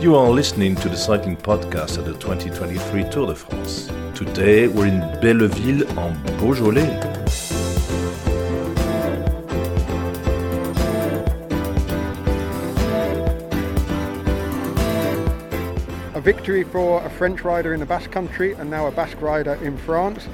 You are listening to the cycling podcast at the 2023 Tour de France. Today we're in Belleville en Beaujolais. A victory for a French rider in the Basque Country and now a Basque rider in France.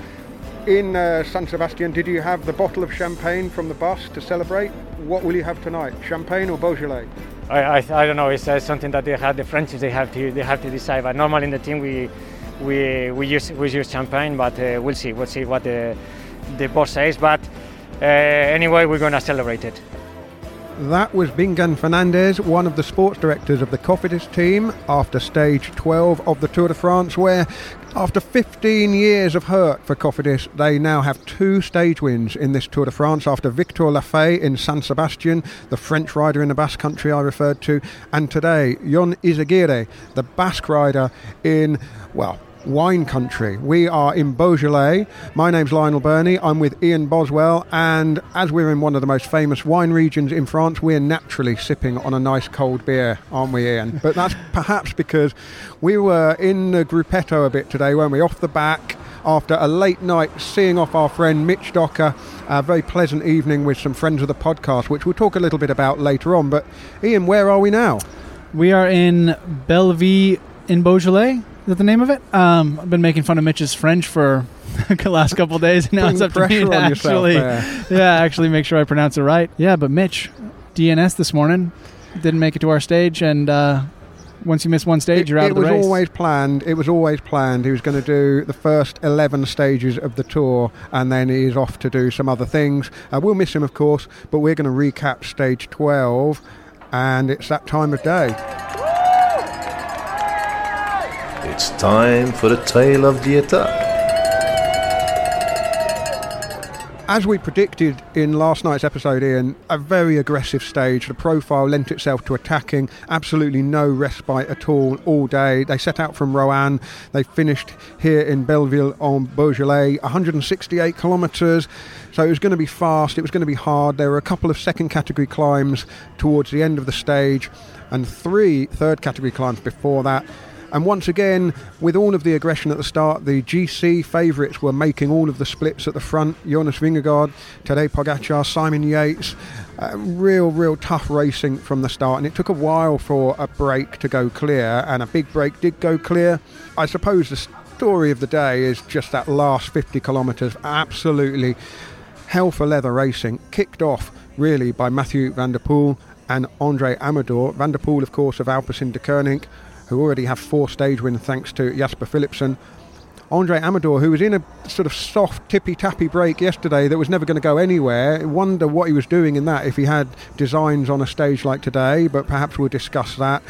In uh, San Sebastian, did you have the bottle of champagne from the bus to celebrate? What will you have tonight, champagne or Beaujolais? I, I, I don't know. It's uh, something that they have the French they have to they have to decide. But normally in the team we we we use we use champagne, but uh, we'll see. We'll see what the the boss says. But uh, anyway, we're gonna celebrate it. That was Bingen Fernandez, one of the sports directors of the Cofidis team, after stage 12 of the Tour de France, where after 15 years of hurt for Cofidis, they now have two stage wins in this Tour de France after Victor Lafay in San Sebastian, the French rider in the Basque country I referred to, and today, Jon Izagirre, the Basque rider in, well, wine country. We are in Beaujolais. My name's Lionel Birnie. I'm with Ian Boswell, and as we're in one of the most famous wine regions in France, we're naturally sipping on a nice cold beer, aren't we, Ian? But that's perhaps because we were in the gruppetto a bit today, weren't we? Off the back after a late night seeing off our friend Mitch Docker, a very pleasant evening with some friends of the podcast, which we'll talk a little bit about later on. But Ian, where are we now? We are in Belleville in Beaujolais. Is that the name of it? Um, I've been making fun of Mitch's French for the last couple days. Now it's up to me to yourself actually, yeah, actually make sure I pronounce it right. Yeah, but Mitch, DNS this morning, didn't make it to our stage, and uh, once you miss one stage, it, you're out of the race. It was always planned. It was always planned. He was going to do the first 11 stages of the tour and then he's off to do some other things. Uh, we'll miss him, of course, but we're going to recap stage 12 and it's that time of day. It's time for the tale of the attack. As we predicted in last night's episode, Ian, a very aggressive stage. The profile lent itself to attacking, absolutely no respite at all, all day. They set out from Roanne, they finished here in Belleville en Beaujolais, 168 kilometres. So it was going to be fast, it was going to be hard. There were a couple of second category climbs towards the end of the stage, and three third category climbs before that. And once again, with all of the aggression at the start, the GC favourites were making all of the splits at the front. Jonas Vingegaard, Tadej Pogacar, Simon Yates. Uh, real, real tough racing from the start. And it took a while for a break to go clear, and a big break did go clear. I suppose the story of the day is just that last 50 kilometres. Absolutely hell for leather racing. Kicked off, really, by Matthew van der Poel and Andre Amador. Van der Poel, of course, of Alpecin Deceuninck who already have four stage wins thanks to Jasper Philipsen. Andre Amador, who was in a sort of soft, tippy tappy break yesterday that was never going to go anywhere. Wonder what he was doing in that if he had designs on a stage like today, but perhaps we'll discuss that.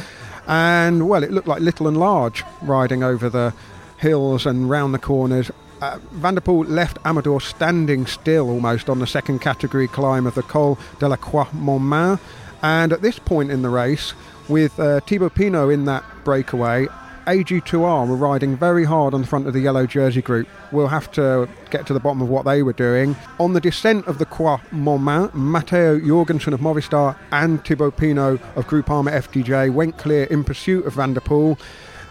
And well, it looked like little and large riding over the hills and round the corners. Uh, Van der Poel left Amador standing still almost on the second category climb of the Col de la Croix Montmain. And at this point in the race, with uh, Thibaut Pinot in that breakaway, AG2R were riding very hard on the front of the yellow jersey group. We'll have to get to the bottom of what they were doing. On the descent of the Croix Montmain, Matteo Jorgenson of Movistar and Thibaut Pinot of Groupama FDJ went clear in pursuit of Van der Poel.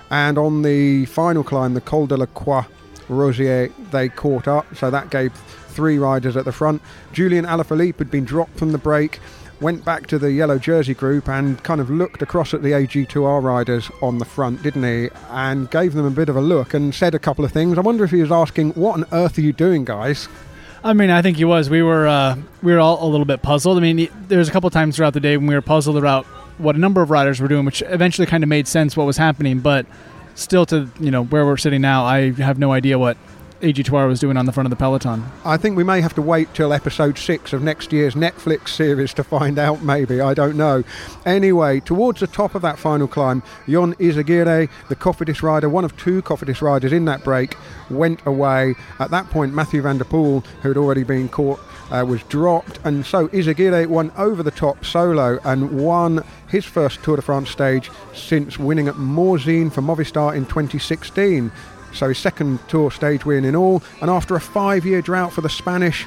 And on the final climb, the Col de la Croix Rosier, they caught up, so that gave three riders at the front. Julian Alaphilippe had been dropped from the break went back to the yellow jersey group and kind of looked across at the AG2R riders on the front, didn't he? And gave them a bit of a look and said a couple of things. I wonder if he was asking, "What on earth are you doing, guys?" I mean, I think he was. We were uh, we were all a little bit puzzled. I mean, he, there was a couple of times throughout the day when we were puzzled about what a number of riders were doing, which eventually kind of made sense what was happening. But still, to you know where we're sitting now, I have no idea what AG2R was doing on the front of the peloton. I think we may have to wait till episode six of next year's Netflix series to find out, maybe. I don't know. Anyway, towards the top of that final climb, Jon Izagirre, the Cofidis rider, one of two Cofidis riders in that break, went away. At that point, Matthew van der Poel, who had already been caught, uh, was dropped. And so Izagirre won over the top solo and won his first Tour de France stage since winning at Morzine for Movistar in 2016 so his second tour stage win in all. And after a five year drought for the Spanish,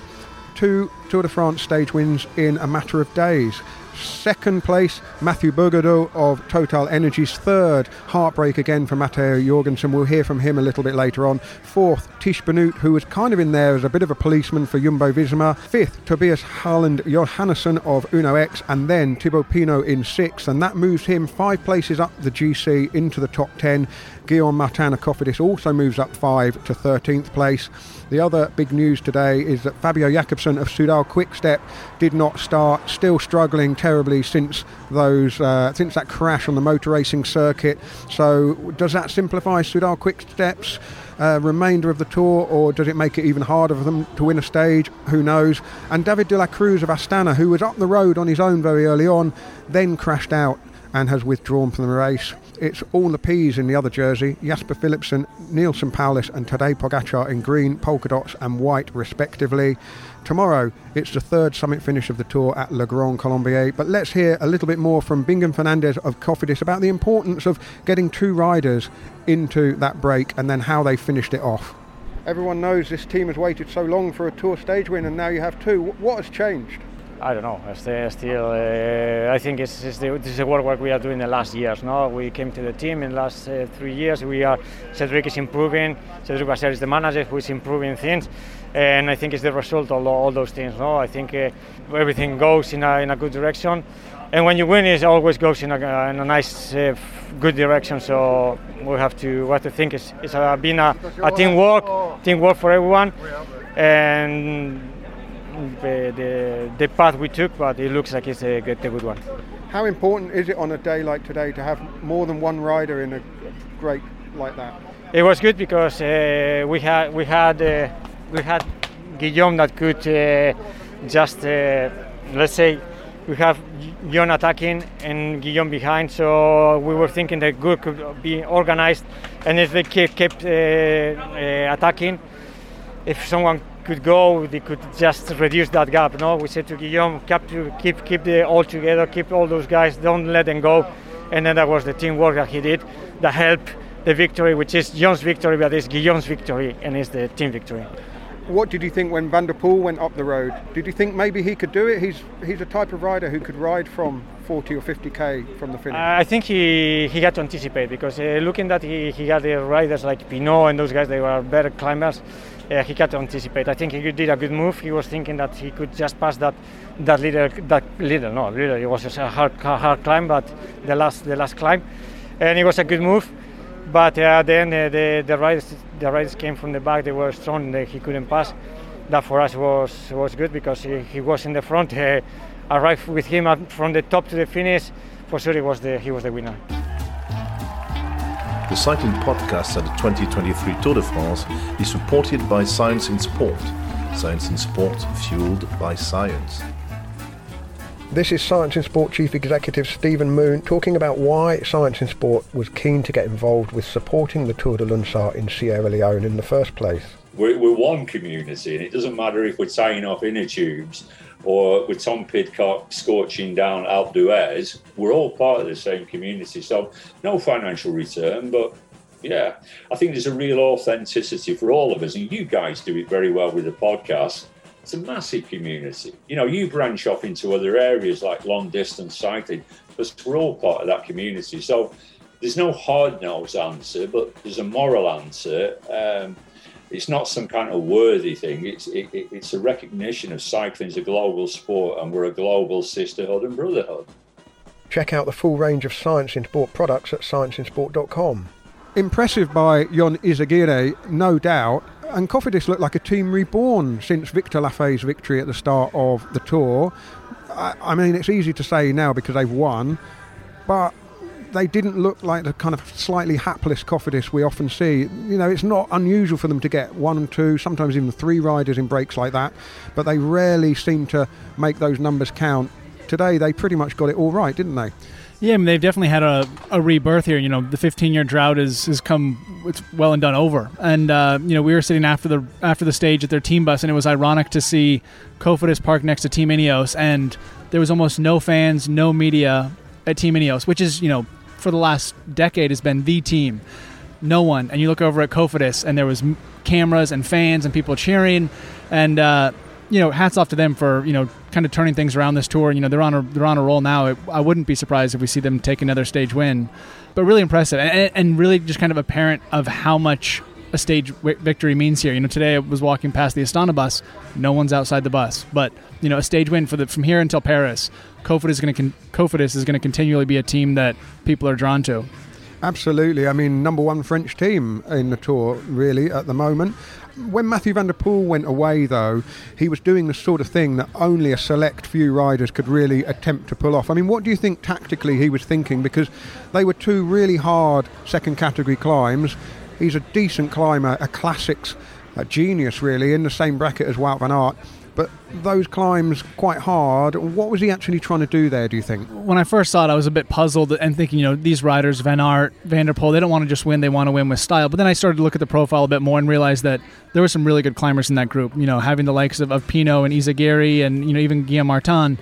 two Tour de France stage wins in a matter of days. Second place, Matthew Burgaudeau of Total Energies. Third, heartbreak again for Matteo Jorgenson. We'll hear from him a little bit later on. Fourth, Tiesj Benoot, who was kind of in there as a bit of a policeman for Jumbo Visma. Fifth, Tobias Halland Johannessen of Uno X. And then Thibaut Pinot in sixth. And that moves him five places up the GC into the top 10. Guillaume Martin of Cofidis also moves up five to 13th place. The other big news today is that Fabio Jakobsen of Soudal Quickstep did not start, still struggling terribly since those uh, since that crash on the motor racing circuit. So does that simplify Soudal Quickstep's uh, remainder of the tour, or does it make it even harder for them to win a stage? Who knows? And David de la Cruz of Astana, who was up the road on his own very early on, then crashed out and has withdrawn from the race. It's all the P's in the other jersey Jasper Philipsen, Neilson Powless, and Tadej Pogacar in green, polka dots, and white, respectively. Tomorrow, it's the third summit finish of the tour at Le Grand Colombier. But let's hear a little bit more from Bingen Fernandez of Cofidis about the importance of getting two riders into that break and then how they finished it off. Everyone knows this team has waited so long for a tour stage win, and now you have two. What has changed? I don't know. Still, uh, I think it's, it's the, this is the work we are doing the last years. No, we came to the team in the last uh, three years. We are Cedric is improving. Cedric Vasseur is the manager who is improving things, and I think it's the result of all those things. No, I think uh, everything goes in a, in a good direction, and when you win, it always goes in a, in a nice, uh, good direction. So we have to what to think is it's been a, a teamwork, teamwork for everyone, and the, the, the path we took, but it looks like it's a good, a good one. How important is it on a day like today to have more than one rider in a great like that? It was good because uh, we had we had uh, we had Guillaume that could uh, just uh, let's say we have Jon attacking and Guillaume behind, so we were thinking that good could be organized, and if they kept, kept uh, uh, attacking, if someone could go, they could just reduce that gap. No, we said to Guillaume, keep keep keep the all together, keep all those guys, don't let them go. And then that was the teamwork that he did that helped the victory, which is Jon's victory, but it's Guillaume's victory and it's the team victory. What did you think when Van der Poel went up the road? Did you think maybe he could do it? He's he's a type of rider who could ride from 40 or 50k from the finish. I think he he had to anticipate because uh, looking that he he had the riders like Pinot and those guys, they were better climbers uh, he to anticipate. I think he did a good move. He was thinking that he could just pass that that little that little no little. It was just a hard hard climb, but the last the last climb, and it was a good move. But uh, then uh, the the riders the riders came from the back. They were strong. He couldn't pass. That for us was was good because he, he was in the front. Uh, arrived with him from the top to the finish. For sure, he was the he was the winner. The cycling podcast at the 2023 Tour de France is supported by Science in Sport. Science in Sport fueled by science. This is Science in Sport Chief Executive Stephen Moon talking about why Science in Sport was keen to get involved with supporting the Tour de Lunsar in Sierra Leone in the first place. We're, we're one community, and it doesn't matter if we're tying off inner tubes or with Tom Pidcock scorching down Alpe d'Huez, we're all part of the same community. So no financial return, but yeah, I think there's a real authenticity for all of us, and you guys do it very well with the podcast. It's a massive community. You know, you branch off into other areas like long distance cycling, but we're all part of that community. So there's no hard nosed answer, but there's a moral answer. Um, it's not some kind of worthy thing. It's it, it's a recognition of cycling as a global sport, and we're a global sisterhood and brotherhood. Check out the full range of Science in Sport products at scienceinsport.com. Impressive by Jon Izagirre, no doubt. And Cofidis looked like a team reborn since Victor Lafay's victory at the start of the tour. I, I mean, it's easy to say now because they've won, but they didn't look like the kind of slightly hapless Cofidis we often see. You know, it's not unusual for them to get one two, sometimes even three riders in breaks like that, but they rarely seem to make those numbers count. Today, they pretty much got it all right, didn't they? Yeah, I mean, they've definitely had a, a rebirth here. You know, the 15 year drought is has come, it's well and done over. And uh, you know, we were sitting after the after the stage at their team bus, and it was ironic to see Cofidis parked next to Team Ineos, and there was almost no fans, no media at Team Ineos, which is you know for the last decade has been the team. No one. And you look over at Cofidis, and there was cameras and fans and people cheering. And uh, you know, hats off to them for you know kind of turning things around this tour. You know, they're on a they're on a roll now. It, I wouldn't be surprised if we see them take another stage win, but really impressive and, and really just kind of apparent of how much a stage victory means here. You know, today I was walking past the Astana bus. No one's outside the bus, but you know, a stage win for the from here until Paris. Cofidis is going to Cofidis is going to continually be a team that people are drawn to. Absolutely. I mean, number one French team in the tour, really, at the moment. When Matthew van der Poel went away, though, he was doing the sort of thing that only a select few riders could really attempt to pull off. I mean, what do you think tactically he was thinking? Because they were two really hard second category climbs. He's a decent climber, a classics a genius, really, in the same bracket as Wout van Aert but those climbs quite hard. What was he actually trying to do there? Do you think? When I first saw it, I was a bit puzzled and thinking, you know, these riders, Van Aert, Van der Poel, they don't want to just win; they want to win with style. But then I started to look at the profile a bit more and realized that there were some really good climbers in that group. You know, having the likes of, of Pinot and Izagirre and you know even Guillaume Martin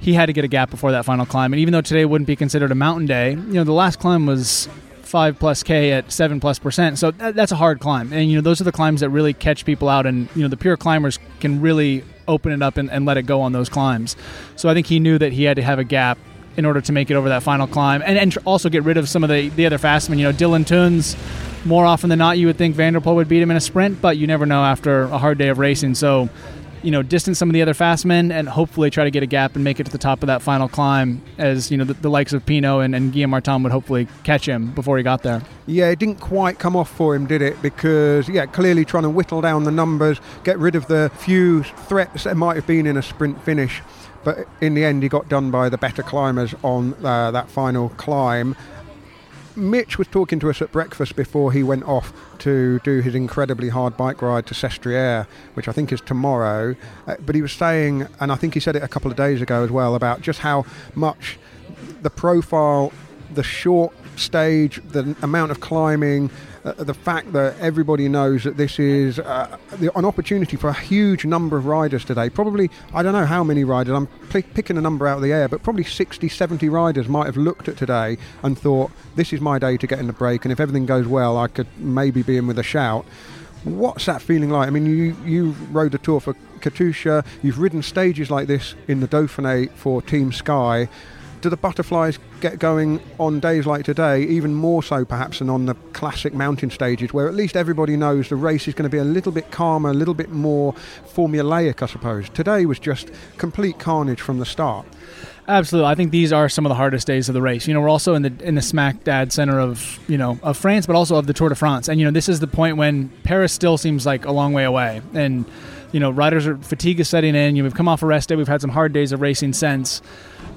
he had to get a gap before that final climb. And even though today wouldn't be considered a mountain day, you know, the last climb was five plus k at seven plus percent. So that, that's a hard climb, and you know those are the climbs that really catch people out, and you know the pure climbers can really open it up and, and let it go on those climbs. So I think he knew that he had to have a gap in order to make it over that final climb, and, and also get rid of some of the the other fastmen. You know, Dylan Teuns. More often than not, you would think Van der Poel would beat him in a sprint, but you never know after a hard day of racing. So you know, distance some of the other fast men and hopefully try to get a gap and make it to the top of that final climb as, you know, the, the likes of Pinot and, and Guillaume Martin would hopefully catch him before he got there. Yeah, it didn't quite come off for him, did it? Because, yeah, clearly trying to whittle down the numbers, get rid of the few threats that might have been in a sprint finish. But in the end, he got done by the better climbers on uh, that final climb. Mitch was talking to us at breakfast before he went off to do his incredibly hard bike ride to Sestriere, which I think is tomorrow. Uh, but he was saying, and I think he said it a couple of days ago as well, about just how much the profile, the short stage, the amount of climbing, uh, the fact that everybody knows that this is uh, an opportunity for a huge number of riders today. Probably, I don't know how many riders, I'm p- picking a number out of the air, but probably 60, 70 riders might have looked at today and thought, this is my day to get in the break, and if everything goes well, I could maybe be in with a shout. What's that feeling like? I mean, you, you rode the tour for Katusha, you've ridden stages like this in the Dauphiné for Team Sky do the butterflies get going on days like today, even more so perhaps than on the classic mountain stages, where at least everybody knows the race is going to be a little bit calmer, a little bit more formulaic, I suppose? Today was just complete carnage from the start. Absolutely, I think these are some of the hardest days of the race. You know, we're also in the in the smack dab center of you know of France, but also of the Tour de France. And you know, this is the point when Paris still seems like a long way away, and you know, riders are fatigue is setting in. You know, we've come off a rest day, we've had some hard days of racing since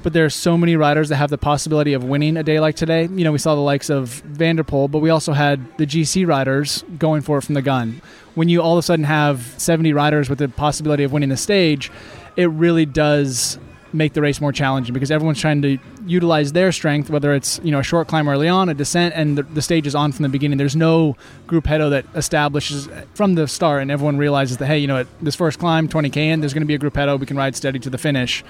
but there are so many riders that have the possibility of winning a day like today. You know, we saw the likes of Van der Poel, but we also had the GC riders going for it from the gun. When you all of a sudden have 70 riders with the possibility of winning the stage, it really does make the race more challenging because everyone's trying to utilize their strength, whether it's you know a short climb early on, a descent, and the, the stage is on from the beginning. There's no gruppetto that establishes from the start, and everyone realizes that hey, you know, at this first climb, 20k in, there's going to be a gruppetto. We can ride steady to the finish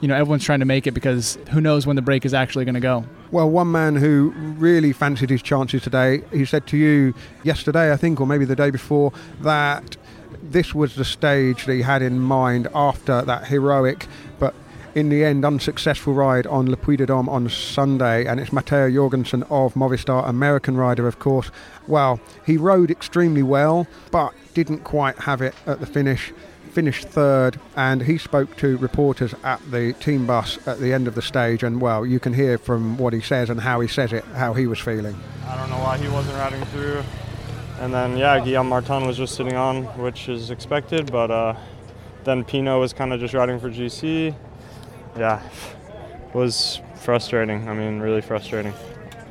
you know everyone's trying to make it because who knows when the break is actually going to go. Well, one man who really fancied his chances today, he said to you yesterday, I think, or maybe the day before, that this was the stage that he had in mind after that heroic but in the end unsuccessful ride on Le Puy de Dôme on Sunday, and it's Matteo Jorgenson of Movistar, American rider, of course. Well, he rode extremely well, but didn't quite have it at the finish finished third, and he spoke to reporters at the team bus at the end of the stage. And well, you can hear from what he says and how he says it, how he was feeling. I don't know why he wasn't riding through. And then, yeah, Guillaume Martin was just sitting on, which is expected. But uh, then Pinot was kind of just riding for GC. Yeah, was frustrating. I mean, really frustrating.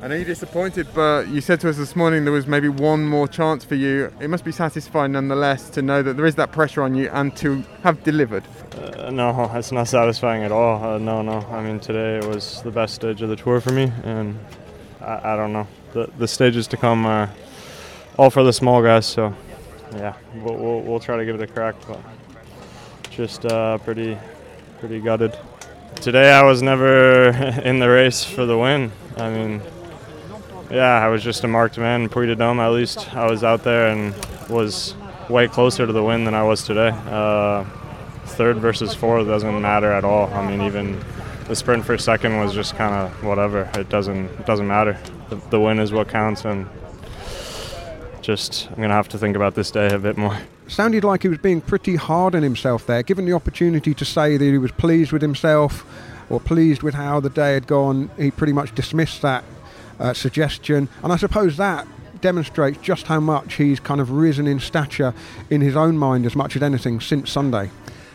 I know you're disappointed, but you said to us this morning there was maybe one more chance for you. It must be satisfying nonetheless to know that there is that pressure on you and to have delivered. Uh, no, it's not satisfying at all. Uh, no, no. I mean, today was the best stage of the tour for me, and I, I don't know. The, the stages to come are all for the small guys, so yeah, we'll, we'll, we'll try to give it a crack, but just uh, pretty, pretty gutted. Today I was never in the race for the win. I mean, yeah, I was just a marked man. Puy de Dôme, at least I was out there and was way closer to the win than I was today. Uh, third versus fourth doesn't matter at all. I mean, even the sprint for second was just kind of whatever. It doesn't it doesn't matter. The, the win is what counts, and just I'm gonna have to think about this day a bit more. Sounded like he was being pretty hard on himself there. Given the opportunity to say that he was pleased with himself or pleased with how the day had gone, he pretty much dismissed that uh, suggestion. And I suppose that demonstrates just how much he's kind of risen in stature in his own mind as much as anything since Sunday.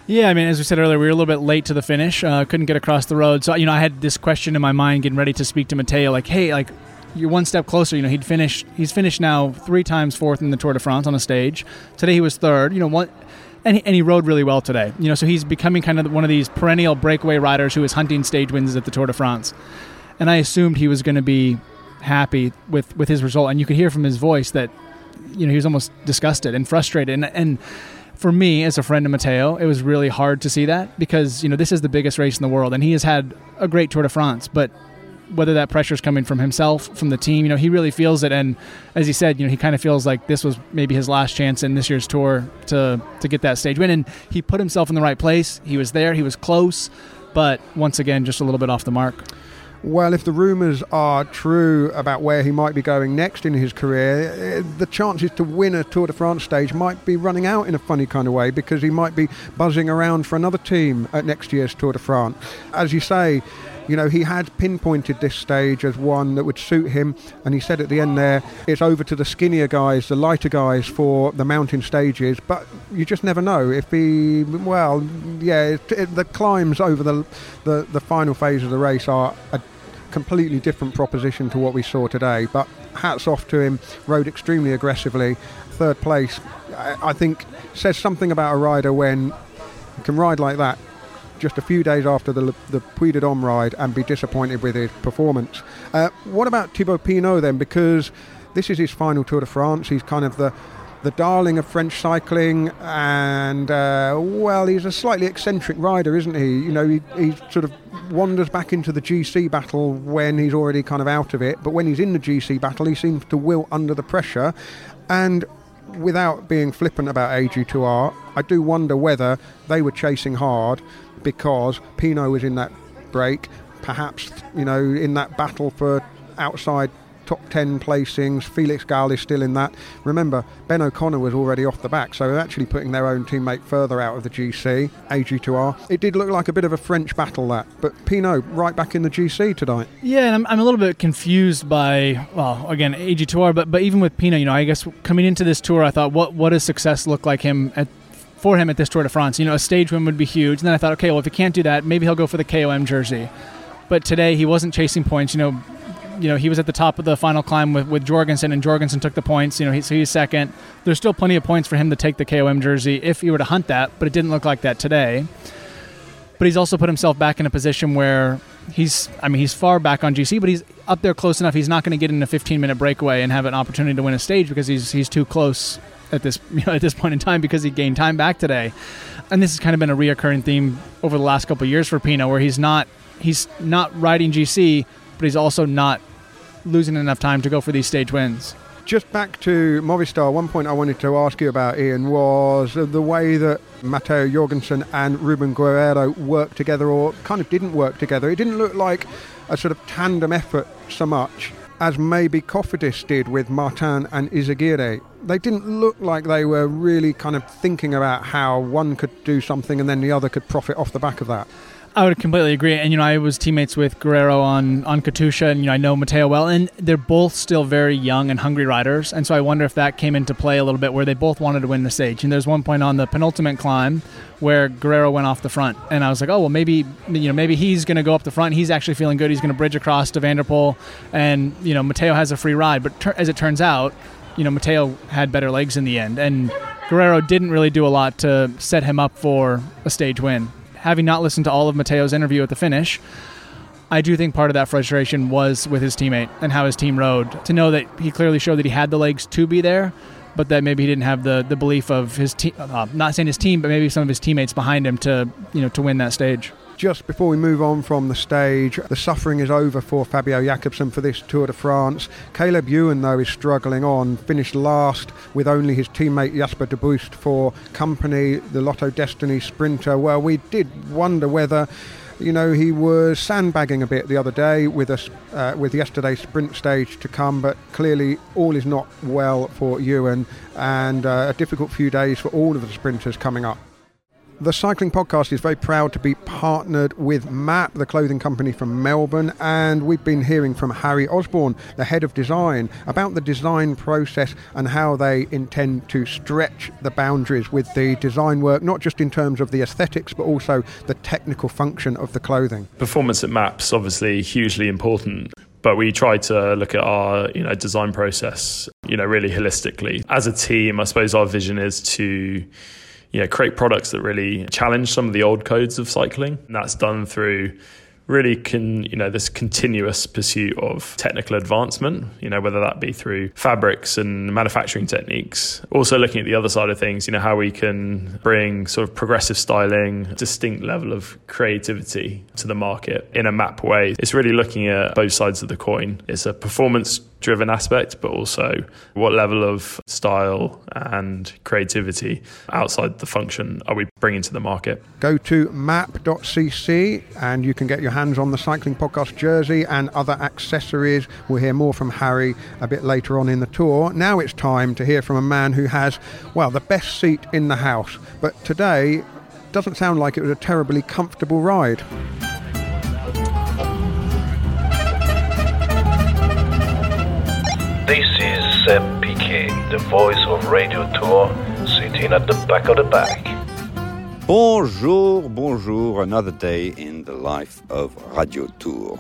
Yeah, I mean, as we said earlier, we were a little bit late to the finish. Uh, couldn't get across the road, so you know, I had this question in my mind, getting ready to speak to Matteo, like, "Hey, like, you're one step closer. You know, he'd finished. He's finished now three times fourth in the Tour de France on a stage. Today he was third. You know, one, and he, and he rode really well today. You know, so he's becoming kind of one of these perennial breakaway riders who is hunting stage wins at the Tour de France. And I assumed he was going to be happy with with his result, and you could hear from his voice that you know he was almost disgusted and frustrated, and and for me as a friend of Matteo, it was really hard to see that because you know this is the biggest race in the world, and he has had a great Tour de France, but whether that pressure is coming from himself, from the team, you know, he really feels it. And as he said, you know, he kind of feels like this was maybe his last chance in this year's tour to to get that stage win. And he put himself in the right place. He was there. He was close, but once again, just a little bit off the mark. Well, if the rumours are true about where he might be going next in his career, eh, the chances to win a Tour de France stage might be running out in a funny kind of way because he might be buzzing around for another team at next year's Tour de France. As you say, you know, he had pinpointed this stage as one that would suit him, and he said at the end there, it's over to the skinnier guys, the lighter guys for the mountain stages. But you just never know if he, well, yeah, it, it, the climbs over the, the the final phase of the race are a completely different proposition to what we saw today. But hats off to him, rode extremely aggressively. Third place, I, think, says something about a rider when he can ride like that just a few days after the, the Puy de Dôme ride and be disappointed with his performance. Uh, what about Thibaut Pinot then? Because this is his final Tour de France. He's kind of the the darling of French cycling, and uh, well, he's a slightly eccentric rider, isn't he? You know, he, he sort of wanders back into the GC battle when he's already kind of out of it, but when he's in the GC battle, he seems to wilt under the pressure. And without being flippant about AG2R, I do wonder whether they were chasing hard because Pinot was in that break, perhaps, you know, in that battle for outside top 10 placings. Felix Gall is still in that. Remember, Ben O'Connor was already off the back, so they're actually putting their own teammate further out of the GC, AG2R. It did look like a bit of a French battle, that, but Pinot right back in the GC tonight. Yeah, and I'm, I'm a little bit confused by, well, again, AG2R, but, but even with Pinot, you know, I guess coming into this tour, I thought, what, what does success look like him at for him at this Tour de France. You know, a stage win would be huge. And then I thought, okay, well, if he can't do that, maybe he'll go for the KOM jersey. But today he wasn't chasing points. You know, you know, he was at the top of the final climb with, with Jorgenson, and Jorgenson took the points. You know, he, so he's second. There's still plenty of points for him to take the KOM jersey if he were to hunt that, but it didn't look like that today. But he's also put himself back in a position where he's, I mean, he's far back on GC, but he's up there close enough. He's not going to get in a 15 minute breakaway and have an opportunity to win a stage because he's he's too close at this you know, at this point in time because he gained time back today. And this has kind of been a reoccurring theme over the last couple years for Pinot, where he's not he's not riding GC, but he's also not losing enough time to go for these stage wins. Just back to Movistar, one point I wanted to ask you about, Ian, was the way that Matteo Jorgenson and Ruben Guerreiro worked together or kind of didn't work together. It didn't look like a sort of tandem effort so much as maybe Cofidis did with Martin and Izagirre. They didn't look like they were really kind of thinking about how one could do something and then the other could profit off the back of that. I would completely agree. And you know, I was teammates with Guerreiro on on Katusha, and you know, I know Matteo well, and they're both still very young and hungry riders. And so I wonder if that came into play a little bit, where they both wanted to win the stage. And there's one point on the penultimate climb where Guerreiro went off the front, and I was like, oh well, maybe you know, maybe he's going to go up the front. He's actually feeling good. He's going to bridge across to Van der Poel, and you know, Matteo has a free ride. But ter- as it turns out, you know, Matteo had better legs in the end, and Guerreiro didn't really do a lot to set him up for a stage win having not listened to all of Matteo's interview at the finish, I do think part of that frustration was with his teammate and how his team rode. To know that he clearly showed that he had the legs to be there, but that maybe he didn't have the, the belief of his team, uh, not saying his team, but maybe some of his teammates behind him to you know to win that stage. Just before we move on from the stage, the suffering is over for Fabio Jakobsen for this Tour de France. Caleb Ewan, though, is struggling on, finished last with only his teammate Jasper De Buyst for company, the Lotto Dstny sprinter. Well, we did wonder whether you know, he was sandbagging a bit the other day with us uh, with yesterday's sprint stage to come, but clearly all is not well for Ewan, and uh, a difficult few days for all of the sprinters coming up. The Cycling Podcast is very proud to be partnered with MAAP, the clothing company from Melbourne, and we've been hearing from Harry Osborne, the head of design, about the design process and how they intend to stretch the boundaries with the design work, not just in terms of the aesthetics, but also the technical function of the clothing. Performance at MAAP's obviously hugely important but we try to look at our you know design process you know really holistically as a team i suppose our vision is to know, create products that really challenge some of the old codes of cycling. And that's done through really can you know this continuous pursuit of technical advancement you know whether that be through fabrics and manufacturing techniques. Also looking at the other side of things you know how we can bring sort of progressive styling distinct level of creativity to the market in a MAAP way. It's really looking at both sides of the coin. It's a performance driven aspect, but also what level of style and creativity outside the function are we bringing to the market? Go to maap.cc and you can get your hands on the Cycling Podcast jersey and other accessories. We'll hear more from Harry a bit later on in the tour. Now it's time to hear from a man who has, well, the best seat in the house. But today, doesn't sound like it was a terribly comfortable ride. Seb Piquet, the voice of Radio Tour, sitting at the back of the bike. Bonjour, bonjour. Another day in the life of Radio Tour.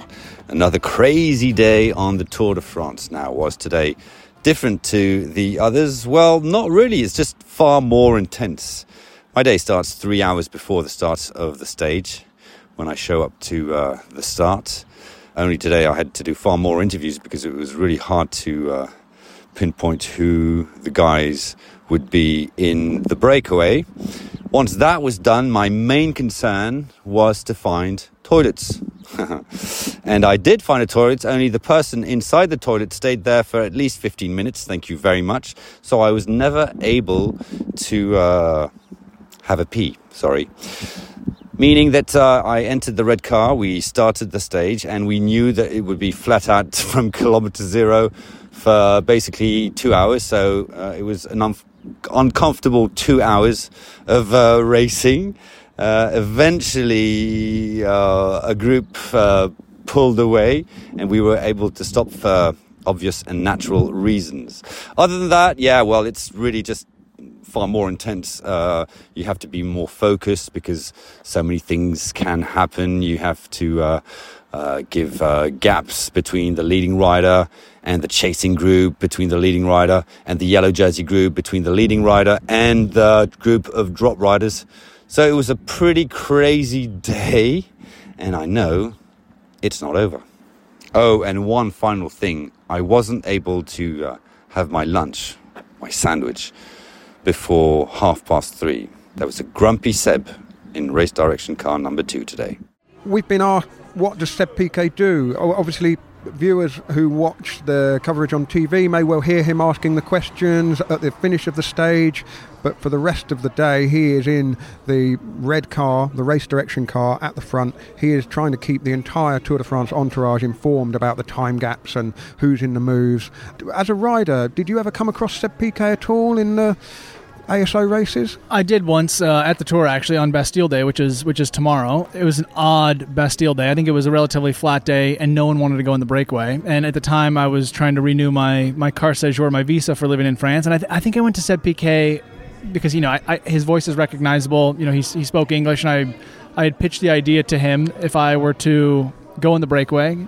Another crazy day on the Tour de France. Now, was today different to the others? Well, not really. It's just far more intense. My day starts three hours before the start of the stage when I show up to uh, the start. Only today I had to do far more interviews because it was really hard to uh, pinpoint who the guys would be in the breakaway. Once that was done, my main concern was to find toilets. and I did find a toilet, only the person inside the toilet stayed there for at least 15 minutes. Thank you very much. So I was never able to uh, have a pee. Sorry meaning that uh, I entered the red car, we started the stage, and we knew that it would be flat out from kilometer zero for basically two hours. So uh, it was an un- uncomfortable two hours of uh, racing. Uh, eventually, uh, a group uh, pulled away, and we were able to stop for obvious and natural reasons. Other than that, yeah, well, it's really just far more intense. Uh, you have to be more focused because so many things can happen. You have to uh, uh, give uh, gaps between the leading rider and the chasing group, between the leading rider and the yellow jersey group, between the leading rider and the group of drop riders. So it was a pretty crazy day, and I know it's not over. Oh, and one final thing I wasn't able to uh, have my lunch, my sandwich before half past three. There was a grumpy Seb in race direction car number two today. We've been asked, what does Seb Piquet do? Obviously, viewers who watch the coverage on TV may well hear him asking the questions at the finish of the stage, but for the rest of the day, he is in the red car, the race direction car at the front. He is trying to keep the entire Tour de France entourage informed about the time gaps and who's in the moves. As a rider, did you ever come across Seb Piquet at all in the ASO races? I did once uh, at the tour actually on Bastille Day, which is which is tomorrow. It was an odd Bastille Day. I think it was a relatively flat day, and no one wanted to go in the breakaway. And at the time, I was trying to renew my my carte séjour, my visa for living in France, and I, th- I think I went to Seb Piquet because you know I, I, his voice is recognizable. You know he he spoke English, and I I had pitched the idea to him if I were to go in the breakaway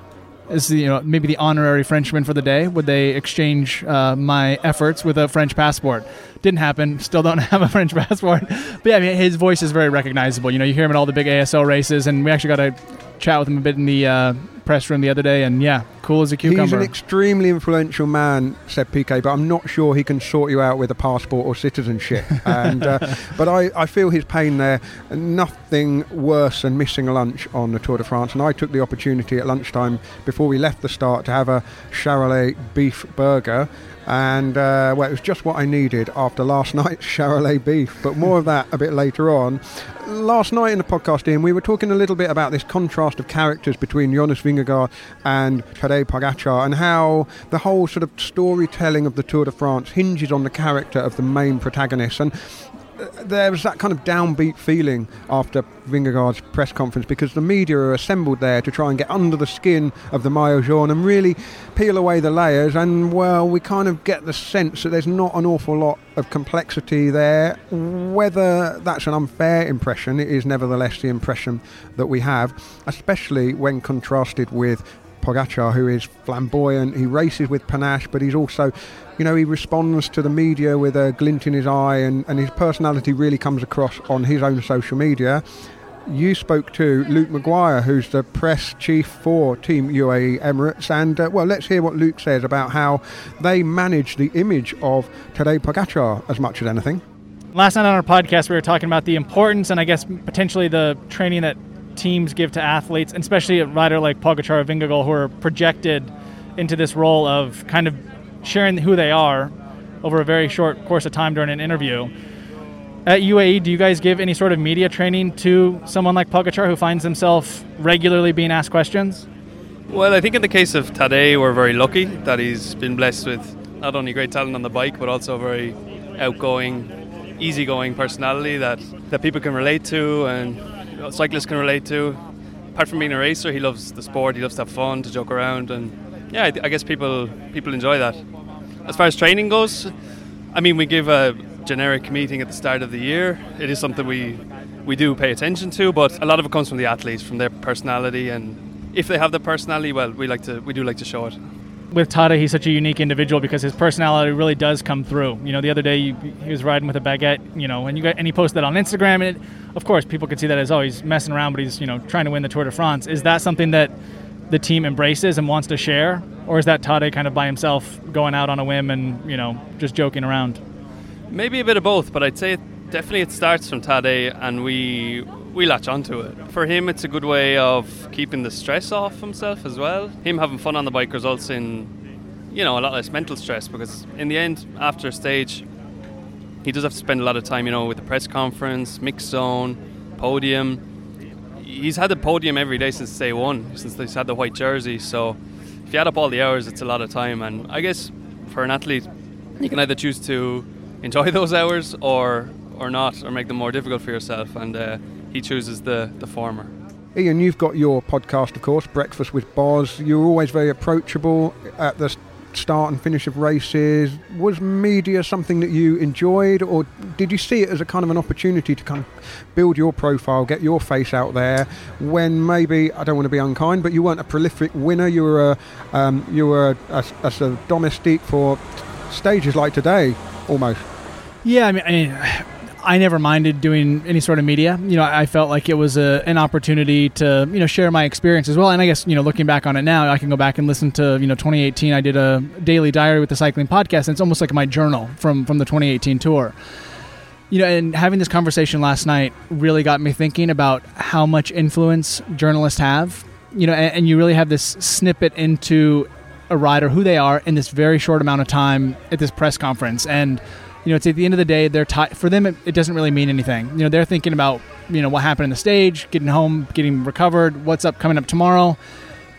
as you know maybe the honorary Frenchman for the day. Would they exchange uh, my efforts with a French passport? Didn't happen. Still don't have a French passport. But yeah, I mean, his voice is very recognizable. You know, you hear him at all the big ASO races, and we actually got to chat with him a bit in the uh, press room the other day. And yeah, cool as a cucumber. He's an extremely influential man, Seb Piquet, but I'm not sure he can sort you out with a passport or citizenship. and uh, But I, I feel his pain there. Nothing worse than missing a lunch on the Tour de France. And I took the opportunity at lunchtime before we left the start to have a Charolais beef burger and uh, well, it was just what I needed after last night's Charolais beef. But more of that a bit later on. Last night in the podcast, Ian, we were talking a little bit about this contrast of characters between Jonas Vingegaard and Tadej Pogacar, and how the whole sort of storytelling of the Tour de France hinges on the character of the main protagonist. And there was that kind of downbeat feeling after Vingegaard's press conference because the media are assembled there to try and get under the skin of the Maillot Jaune and really peel away the layers. And well, we kind of get the sense that there's not an awful lot of complexity there. Whether that's an unfair impression, it is nevertheless the impression that we have, especially when contrasted with Pogacar, who is flamboyant. He races with panache, but he's also, you know, he responds to the media with a glint in his eye, and, and his personality really comes across on his own social media. You spoke to Luke Maguire, who's the press chief for Team UAE Emirates, and uh, well, let's hear what Luke says about how they manage the image of Tadej Pogacar as much as anything. Last night on our podcast, we were talking about the importance and I guess potentially the training that teams give to athletes, and especially a rider like Pogacar or who are projected into this role of kind of sharing who they are over a very short course of time during an interview. At UAE, do you guys give any sort of media training to someone like Pogacar who finds himself regularly being asked questions? Well, I think in the case of Tadej, we're very lucky that he's been blessed with not only great talent on the bike, but also a very outgoing, easygoing personality that, that people can relate to and cyclists can relate to. Apart from being a racer, he loves the sport. He loves to have fun, to joke around, and yeah, I, guess people people enjoy that. As far as training goes, I mean, we give a generic meeting at the start of the year. It is something we we do pay attention to, but a lot of it comes from the athletes, from their personality, and if they have the personality, well, we like to we do like to show it with Tadej, he's such a unique individual because his personality really does come through. You know, the other day he was riding with a baguette, you know, and you got and he posted that on Instagram, and it, of course people could see that as oh he's messing around, but he's you know trying to win the Tour de France. Is that something that the team embraces and wants to share, or is that Tadej kind of by himself going out on a whim and you know just joking around? Maybe a bit of both, but I'd say definitely it starts from Tadej, and we we latch onto it. For him, it's a good way of keeping the stress off himself as well. Him having fun on the bike results in, you know, a lot less mental stress because in the end, after a stage, he does have to spend a lot of time, you know, with the press conference, mix zone, podium. He's had the podium every day since day one, since he's had the white jersey. So if you add up all the hours, it's a lot of time. And I guess for an athlete, you can either choose to enjoy those hours or or not, or make them more difficult for yourself. And uh, he chooses the, the former. Ian, you've got your podcast, of course, Breakfast with Boz. You're always very approachable at the start and finish of races. Was media something that you enjoyed, or did you see it as a kind of an opportunity to kind of build your profile, get your face out there? When maybe I don't want to be unkind, but you weren't a prolific winner. You were a um, you were a, a, a domestique for stages like today, almost. Yeah, I mean, I mean I never minded doing any sort of media. You know, I felt like it was a, an opportunity to you know share my experience as well. And I guess you know, looking back on it now, I can go back and listen to you know 2018. I did a daily diary with the cycling podcast, and it's almost like my journal from from the 2018 tour. You know, and having this conversation last night really got me thinking about how much influence journalists have. You know, and, and you really have this snippet into a rider who they are in this very short amount of time at this press conference and you know, it's at the end of the day, they're for them. It, it, doesn't really mean anything. You know, they're thinking about you know what happened in the stage, getting home, getting recovered, what's up coming up tomorrow.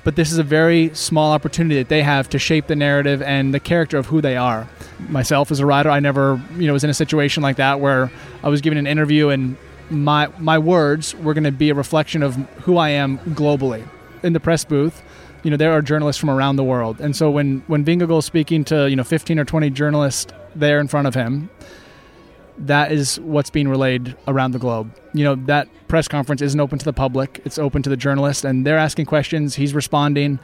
But this is a very small opportunity that they have to shape the narrative and the character of who they are. Myself as a rider, I never you know was in a situation like that where I was given an interview and my my words were going to be a reflection of who I am globally in the press booth you know there are journalists from around the world and so when when Vingegaard is speaking to you know 15 or 20 journalists there in front of him, that is what's being relayed around the globe. You know, that press conference isn't open to the public, it's open to the journalists, and they're asking questions, he's responding.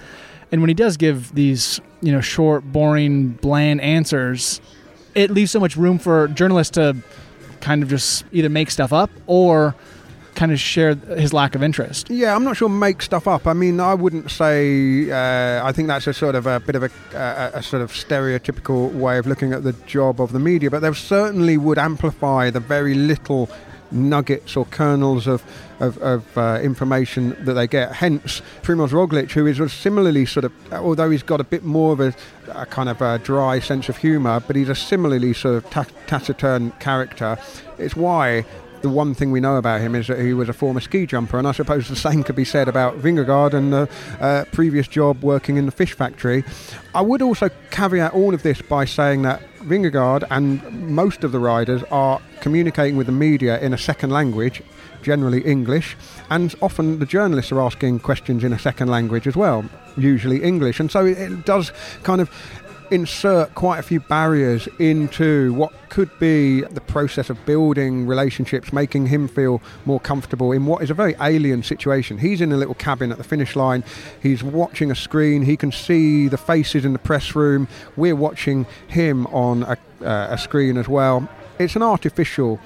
And when he does give these, you know, short, boring, bland answers, it leaves so much room for journalists to kind of just either make stuff up or kind of share his lack of interest. Yeah, I'm not sure make stuff up. I mean, I wouldn't say. Uh, I think that's a sort of a bit of a, a, a, sort of stereotypical way of looking at the job of the media, but they certainly would amplify the very little nuggets or kernels of, of, of uh, information that they get. Hence, Primoz Roglic, who is similarly sort of, although he's got a bit more of a, a kind of a dry sense of humour, but he's a similarly sort of ta- taciturn character. It's why the one thing we know about him is that he was a former ski jumper, and I suppose the same could be said about Vingegaard and the uh, previous job working in the fish factory. I would also caveat all of this by saying that Vingegaard and most of the riders are communicating with the media in a second language, generally English, and often the journalists are asking questions in a second language as well, usually English. And so it, does kind of insert quite a few barriers into what could be the process of building relationships, making him feel more comfortable in what is a very alien situation. He's in a little cabin at the finish line, he's watching a screen, he can see the faces in the press room, we're watching him on a, uh, a screen as well. It's an artificial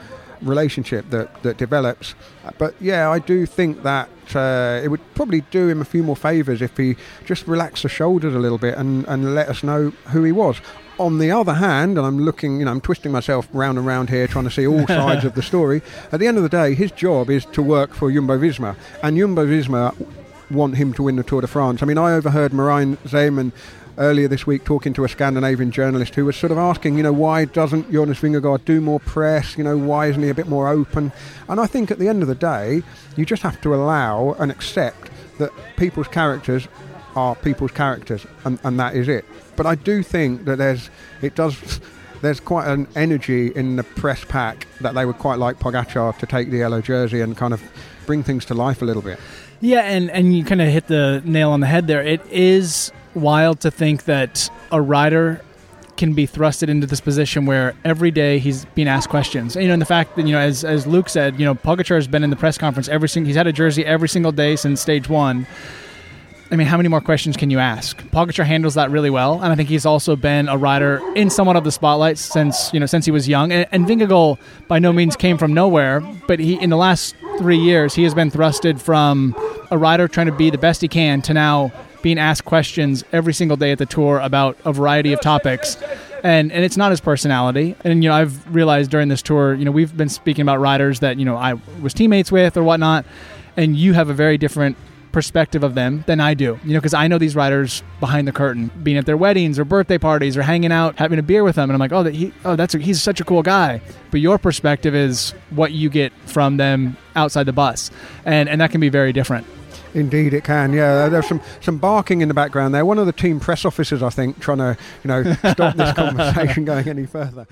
relationship that, that develops. But yeah, I do think that uh, it would probably do him a few more favours if he just relaxed the shoulders a little bit and, and let us know who he was. On the other hand, and I'm looking, you know, I'm twisting myself round and round here trying to see all sides of the story. At the end of the day, his job is to work for Jumbo Visma, and Jumbo Visma want him to win the Tour de France. I mean, I overheard Merijn Zeeman earlier this week talking to a Scandinavian journalist who was sort of asking, you know, why doesn't Jonas Vingegaard do more press? You know, why isn't he a bit more open? And I think at the end of the day, you just have to allow and accept that people's characters are people's characters, and, and that is it. But I do think that there's, it does, there's quite an energy in the press pack that they would quite like Pogacar to take the yellow jersey and kind of bring things to life a little bit. Yeah, and, and you kind of hit the nail on the head there. It is wild to think that a rider can be thrusted into this position where every day he's being asked questions. And, you know, and the fact that you know, as as Luke said, you know, Pogacar has been in the press conference every single. He's had a jersey every single day since stage one. I mean, how many more questions can you ask? Pogacar handles that really well, and I think he's also been a rider in somewhat of the spotlight since you know since he was young. And, and Vingegaard by no means came from nowhere, but he in the last three years he has been thrusted from a rider trying to be the best he can to now being asked questions every single day at the tour about a variety of topics. And, and it's not his personality. And you know, I've realized during this tour, you know, we've been speaking about riders that you know I was teammates with or whatnot, and you have a very different perspective of them than I do. You know, because I know these riders behind the curtain, being at their weddings or birthday parties or hanging out, having a beer with them, and I'm like, oh, that he, oh, that's a, he's such a cool guy. But your perspective is what you get from them outside the bus, and and that can be very different. Indeed, it can. Yeah, there's some some barking in the background there. One of the team press officers, I think, trying to you know stop this conversation going any further.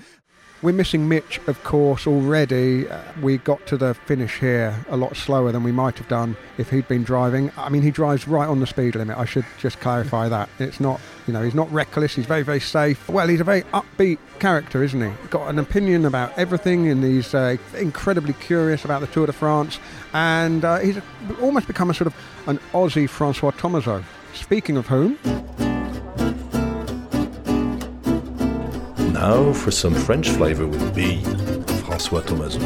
We're missing Mitch, of course, already. Uh, we got to the finish here a lot slower than we might have done if he'd been driving. I mean, he drives right on the speed limit. I should just clarify that. It's not, you know, he's not reckless. He's very, very safe. Well, he's a very upbeat character, isn't he? Got an opinion about everything, and he's uh, incredibly curious about the Tour de France. And uh, he's almost become a sort of an Aussie Francois Thomazeau. Speaking of whom. Now for some French flavour with B, François Thomazeau.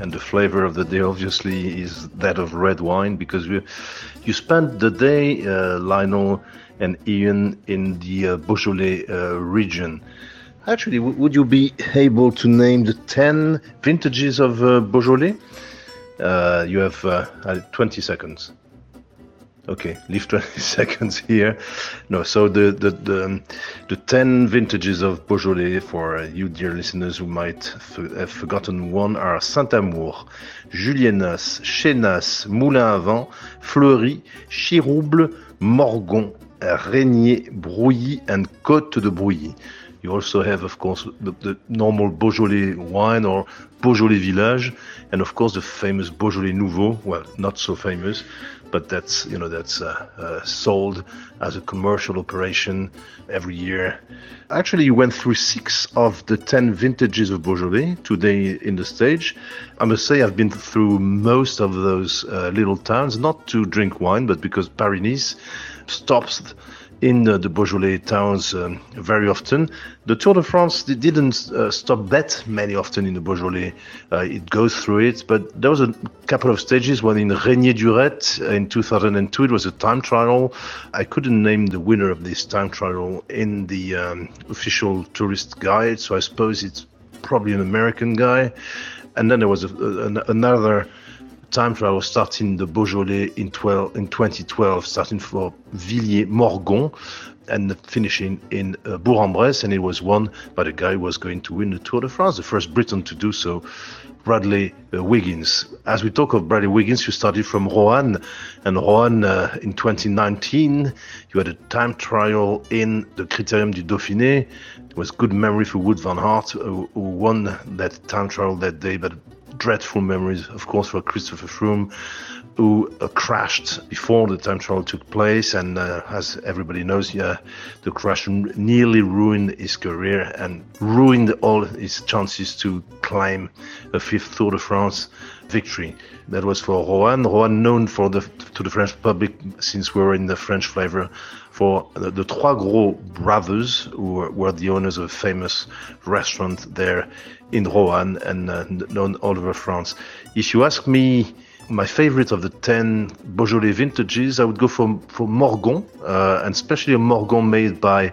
And the flavour of the day obviously is that of red wine because we, you spent the day, uh, Lionel and Ian, in the uh, Beaujolais uh, region. Actually, w- would you be able to name the 10 vintages of uh, Beaujolais? Uh, you have uh, 20 seconds. Okay, leave 20 seconds here. No, so the the the, the 10 vintages of Beaujolais for uh, you dear listeners who might have forgotten one are Saint-Amour, Julienas, Chenas, Moulin à Vent, Fleurie, Chirouble, Morgon, Régnié, Brouilly and Côte de Brouilly. You also have, of course, the, the, normal Beaujolais wine or Beaujolais Village, and of course the famous Beaujolais Nouveau. Well, not so famous, but that's you know that's uh, uh, sold as a commercial operation every year. Actually, you went through six of the ten vintages of Beaujolais today in the stage. I must say I've been through most of those uh, little towns, not to drink wine, but because Paris-Nice stops in the, the Beaujolais towns um, very often. The Tour de France didn't uh, stop that many often in the Beaujolais. Uh, it goes through it, but there was a couple of stages. One in Régnié-Durette in 2002. It was a time trial. I couldn't name the winner of this time trial in the um, official tourist guide, so I suppose it's probably an American guy. And then there was a, a, another time trial starting the Beaujolais in, 12, in 2012, starting for Villié-Morgon and finishing in uh, Bourg-en-Bresse, and it was won by the guy who was going to win the Tour de France, the first Briton to do so, Bradley uh, Wiggins. As we talk of Bradley Wiggins, you started from Roanne, and Roanne uh, in 2019, you had a time trial in the Critérium du Dauphiné. It was good memory for Wout van Aert, uh, who won that time trial that day, but dreadful memories, of course, for Christopher Froome, who uh, crashed before the time trial took place. And uh, as everybody knows, yeah, the crash nearly ruined his career and ruined all his chances to claim a fifth Tour de France victory. That was for Roanne. Roanne, known for the to the French public since we were in the French flavor, for the, the Troisgros brothers, who were, were, the owners of a famous restaurant there in Roanne and uh, known all over France. If you ask me, my favorite of the 10 Beaujolais vintages, I would go for, for Morgon, uh, and especially a Morgon made by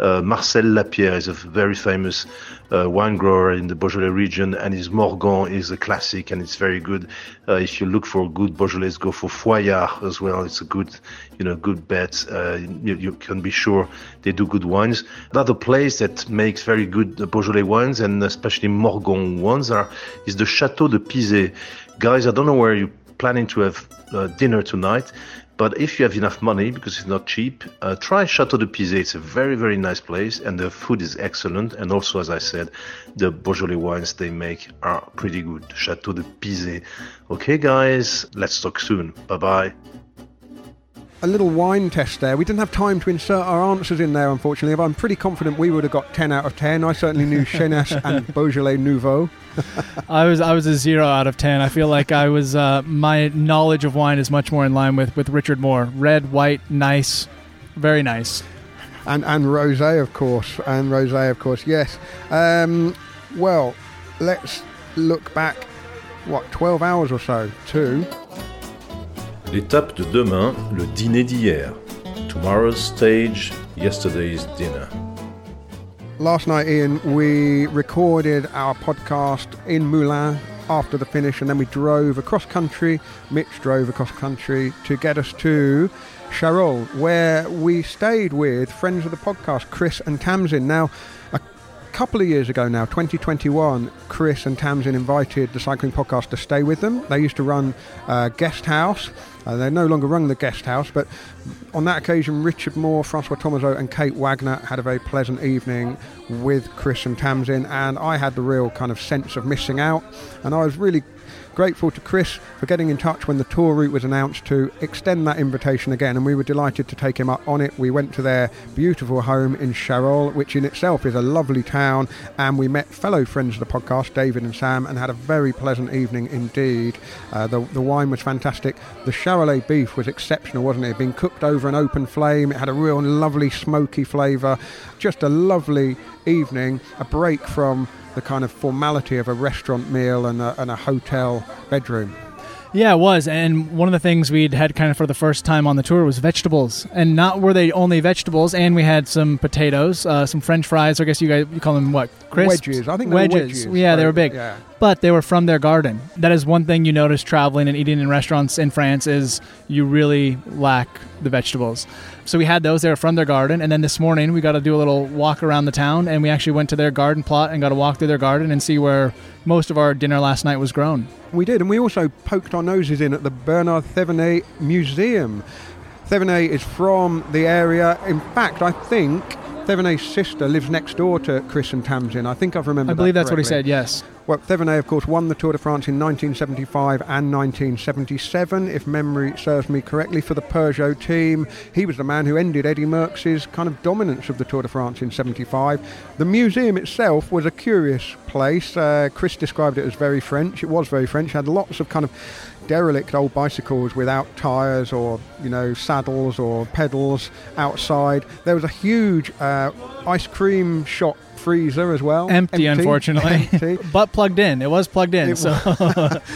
uh, Marcel Lapierre is a very famous uh, wine grower in the Beaujolais region, and his Morgon is a classic and it's very good. Uh, if you look for good Beaujolais, go for Foillard as well. It's a good, you know, good bet. Uh, you, you, can be sure they do good wines. Another place that makes very good Beaujolais wines and especially Morgon wines are is the Chateau de Pizay. Guys, I don't know where you're planning to have uh, dinner tonight. But if you have enough money, because it's not cheap, uh, try Chateau de Pizay. It's a very, very nice place, and the food is excellent. And also, as I said, the Beaujolais wines they make are pretty good. Chateau de Pizay. Okay, guys, let's talk soon. Bye bye a little wine test there. We didn't have time to insert our answers in there, unfortunately, but I'm pretty confident we would have got 10 out of 10. I certainly knew Chenas and Beaujolais Nouveau. I was I was a zero out of 10. I feel like I was uh, my knowledge of wine is much more in line with, with Richard Moore. Red, white, nice, very nice. And and rosé, of course, and rosé, of course. Yes. Um, well, let's look back. What 12 hours or so to L'étape de demain, le dîner d'hier. Tomorrow's stage, yesterday's dinner. Last night, Ian, we recorded our podcast in Moulins after the finish, and then we drove across country. Mitch drove across country to get us to Charolles, where we stayed with friends of the podcast, Chris and Tamsin. Now, couple of years ago now, 2021, Chris and Tamsin invited the Cycling Podcast to stay with them. They used to run a guest house uh, they no longer run the guest house, but on that occasion, Richard Moore, Francois Thomazeau, and Kate Wagner had a very pleasant evening with Chris and Tamsin, and I had the real kind of sense of missing out. And I was really Grateful to Chris for getting in touch when the tour route was announced to extend that invitation again, and we were delighted to take him up on it. We went to their beautiful home in Charolles, which in itself is a lovely town, and we met fellow friends of the podcast, David and Sam, and had a very pleasant evening indeed. Uh, the, the wine was fantastic. The Charolais beef was exceptional, wasn't it? Been cooked over an open flame, it had a real lovely smoky flavour. Just a lovely evening, a break from the kind of formality of a restaurant meal and a, and a hotel bedroom. Yeah, it was. And one of the things we'd had kind of for the first time on the tour was vegetables. And not were they only vegetables, and we had some potatoes, uh, some french fries. I guess you guys you call them what? Crisps? Wedges. I think wedges. wedges. Yeah, they were big. Yeah. But they were from their garden. That is one thing you notice traveling and eating in restaurants in France is you really lack the vegetables. So we had those. They were from their garden. And then this morning we got to do a little walk around the town, and we actually went to their garden plot and got to walk through their garden and see where most of our dinner last night was grown. We did, and we also poked our noses in at the Bernard Thévenet Museum. Thévenet is from the area. In fact, I think Thévenet's sister lives next door to Chris and Tamsin. I think I've remembered. I believe that that's what he said. Yes. Well, Thévenet, of course, won the Tour de France in 1975 and 1977, if memory serves me correctly, for the Peugeot team. He was the man who ended Eddy Merckx's kind of dominance of the Tour de France in 75. The museum itself was a curious place. Uh, Chris described it as very French. It was very French. Had lots of kind of derelict old bicycles without tyres or you know saddles or pedals outside. There was a huge uh, ice cream shop freezer as well. Empty, unfortunately, Empty. but plugged in. It was plugged in. It so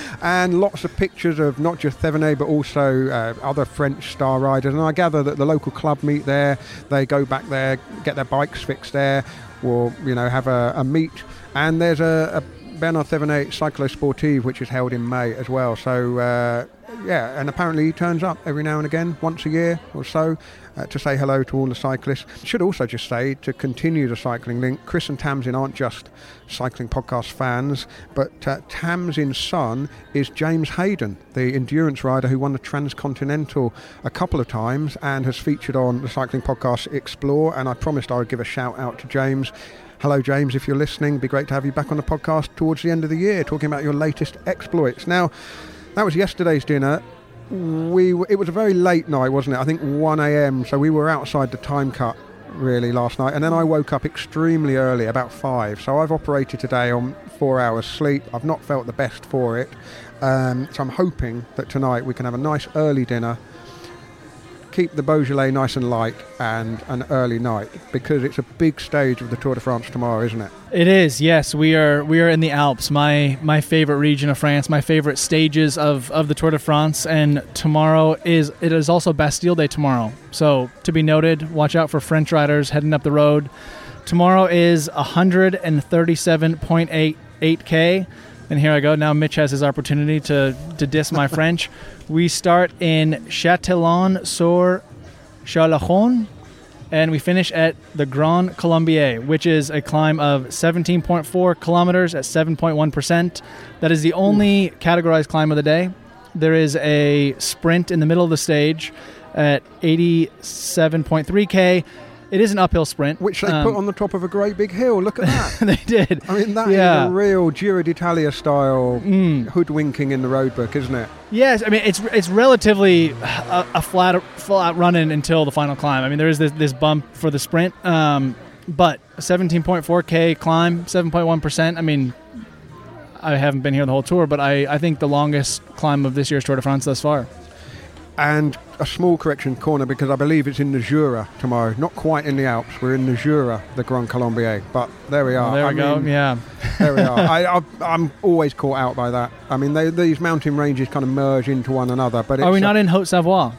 and lots of pictures of not just Thevenet but also uh, other French star riders. And I gather that the local club meet there. They go back there, get their bikes fixed there, or you know have a, a meet. And there's a, a Bernard Thevenet Cyclo Sportive which is held in May as well. So. Uh, yeah, and apparently he turns up every now and again, once a year or so, uh, to say hello to all the cyclists. Should also just say to continue the cycling link, Chris and Tamsin aren't just cycling podcast fans, but uh, Tamsin's son is James Hayden, the endurance rider who won the Transcontinental a couple of times and has featured on the cycling podcast Explore. And I promised I would give a shout out to James. Hello, James, if you're listening, it'd be great to have you back on the podcast towards the end of the year, talking about your latest exploits. Now, that was yesterday's dinner. We it was a very late night, wasn't it? I think 1 a.m. So we were outside the time cut really last night, and then I woke up extremely early, about five. So I've operated today on four hours sleep. I've not felt the best for it. Um, so I'm hoping that tonight we can have a nice early dinner keep the Beaujolais nice and light and an early night because it's a big stage of the Tour de France tomorrow, isn't it? It is. Yes, we are. We are in the Alps, my my favorite region of France, my favorite stages of, of the Tour de France. And tomorrow is it is also Bastille Day tomorrow. So to be noted, watch out for French riders heading up the road. Tomorrow is 137.88k. And here I go. Now Mitch has his opportunity to, to diss my French. We start in Châtillon sur Chalaronne, and we finish at the Grand Colombier, which is a climb of 17.4 kilometers at 7.1%. That is the only categorized climb of the day. There is a sprint in the middle of the stage at 87.3k. It is an uphill sprint, Which they Um, put on the top of a great big hill. Look at that. they did. I mean, that is Yeah. a real Giro d'Italia style Mm. hoodwinking in the road book, isn't it? Yes, I mean it's it's relatively a, a flat flat running until the final climb. I mean there is this, this bump for the sprint, um, but 17.4k climb, 7.1 percent. I mean, I haven't been here the whole tour, but I, I think the longest climb of this year's Tour de France thus far. And a small correction corner because I believe it's in the Jura tomorrow. Not quite in the Alps. We're in the Jura, the Grand Colombier. But there we are. Well, there I we go. Yeah. there we are. I, I'm always caught out by that. I mean, they, these mountain ranges kind of merge into one another. But it's Are we a- not in Haute Savoie?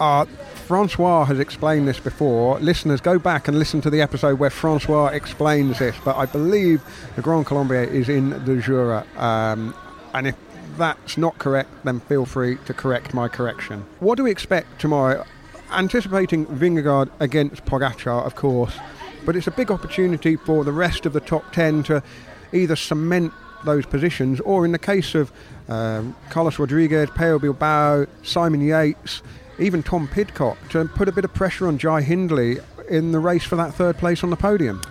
Uh, Francois has explained this before. Listeners, go back and listen to the episode where Francois explains this. But I believe the Grand Colombier is in the Jura. Um, and if that's not correct, then feel free to correct my correction. What do we expect tomorrow? Anticipating Vingegaard against Pogacar, of course. But it's a big opportunity for the rest of the top 10 to either cement those positions or, in the case of um, Carlos Rodriguez, Pello Bilbao, Simon Yates, even Tom Pidcock, to put a bit of pressure on Jai Hindley in the race for that third place on the podium.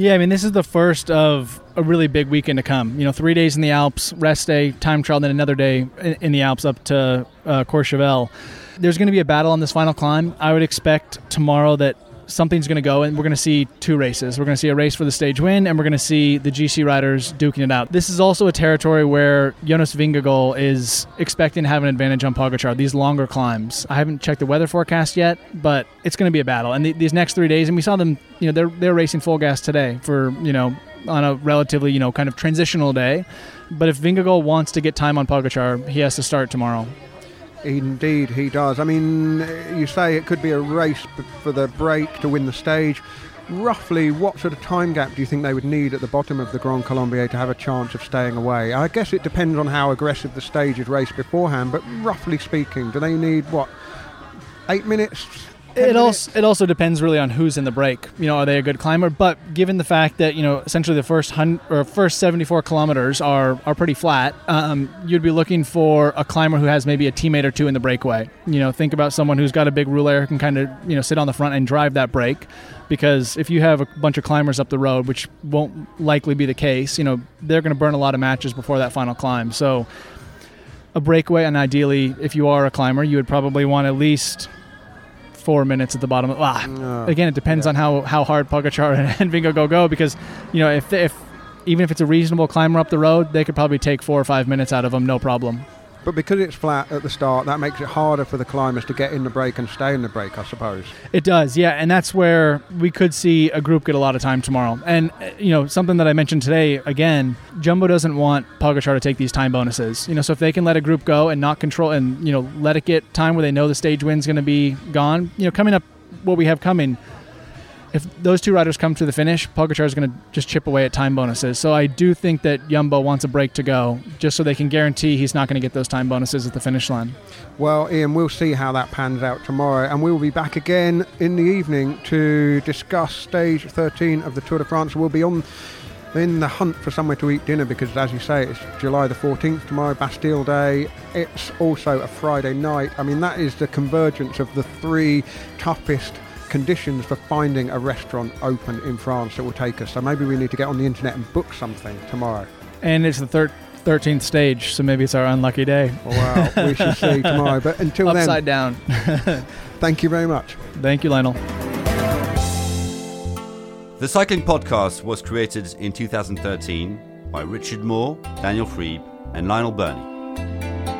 Yeah, I mean, this is the first of a really big weekend to come. You know, three days in the Alps, rest day, time trial, then another day in, the Alps up to uh, Courchevel. There's going to be a battle on this final climb. I would expect tomorrow that something's going to go, and we're going to see two races. We're going to see a race for the stage win, and we're going to see the GC riders duking it out. This is also a territory where Jonas Vingegaard is expecting to have an advantage on Pogacar. These longer climbs. I haven't checked the weather forecast yet, but it's going to be a battle. And the, these next three days, and we saw them. You know, they're they're racing full gas today for you know on a relatively you know kind of transitional day. But if Vingegaard wants to get time on Pogacar, he has to start tomorrow. Indeed, he does. I mean, you say it could be a race for the break to win the stage. Roughly, what sort of time gap do you think they would need at the bottom of the Grand Colombier to have a chance of staying away? I guess it depends on how aggressive the stage is raced beforehand, but roughly speaking, do they need what? Eight minutes? It also it also depends really on who's in the break. You know, are they a good climber? But given the fact that you know essentially the first hun- or first 74 kilometers are are pretty flat, um, you'd be looking for a climber who has maybe a teammate or two in the breakaway. You know, think about someone who's got a big ruler who can kind of you know sit on the front and drive that break. Because if you have a bunch of climbers up the road, which won't likely be the case, you know they're going to burn a lot of matches before that final climb. So a breakaway, and ideally, if you are a climber, you would probably want at least four minutes at the bottom. Ah, again, it depends on how, how hard Pogacar and, and Vingo go go because you know if if even if it's a reasonable climber up the road, they could probably take four or five minutes out of them, no problem. But because it's flat at the start, that makes it harder for the climbers to get in the break and stay in the break, I suppose. It does, yeah, and that's where we could see a group get a lot of time tomorrow. And uh, you know, something that I mentioned today again, Jumbo doesn't want Pogacar to take these time bonuses. You know, so if they can let a group go and not control and you know let it get time where they know the stage win's going to be gone, you know, coming up, what we have coming if those two riders come to the finish, Pogacar is going to just chip away at time bonuses. So I do think that Jumbo wants a break to go, just so they can guarantee he's not going to get those time bonuses at the finish line. Well, Ian, we'll see how that pans out tomorrow, and we will be back again in the evening to discuss stage 13 of the Tour de France. We'll be on in the hunt for somewhere to eat dinner because, as you say, it's July the 14th tomorrow, Bastille Day. It's also a Friday night. I mean, that is the convergence of the three toughest conditions for finding a restaurant open in France that will take us. So maybe we need to get on the internet and book something tomorrow. And it's the thir- 13th stage, so maybe it's our unlucky day. Well, we shall see tomorrow. But until Upside then, down. thank you very much. Thank you, Lionel. The Cycling Podcast was created in 2013 by Richard Moore, Daniel Friebe, and Lionel Birnie.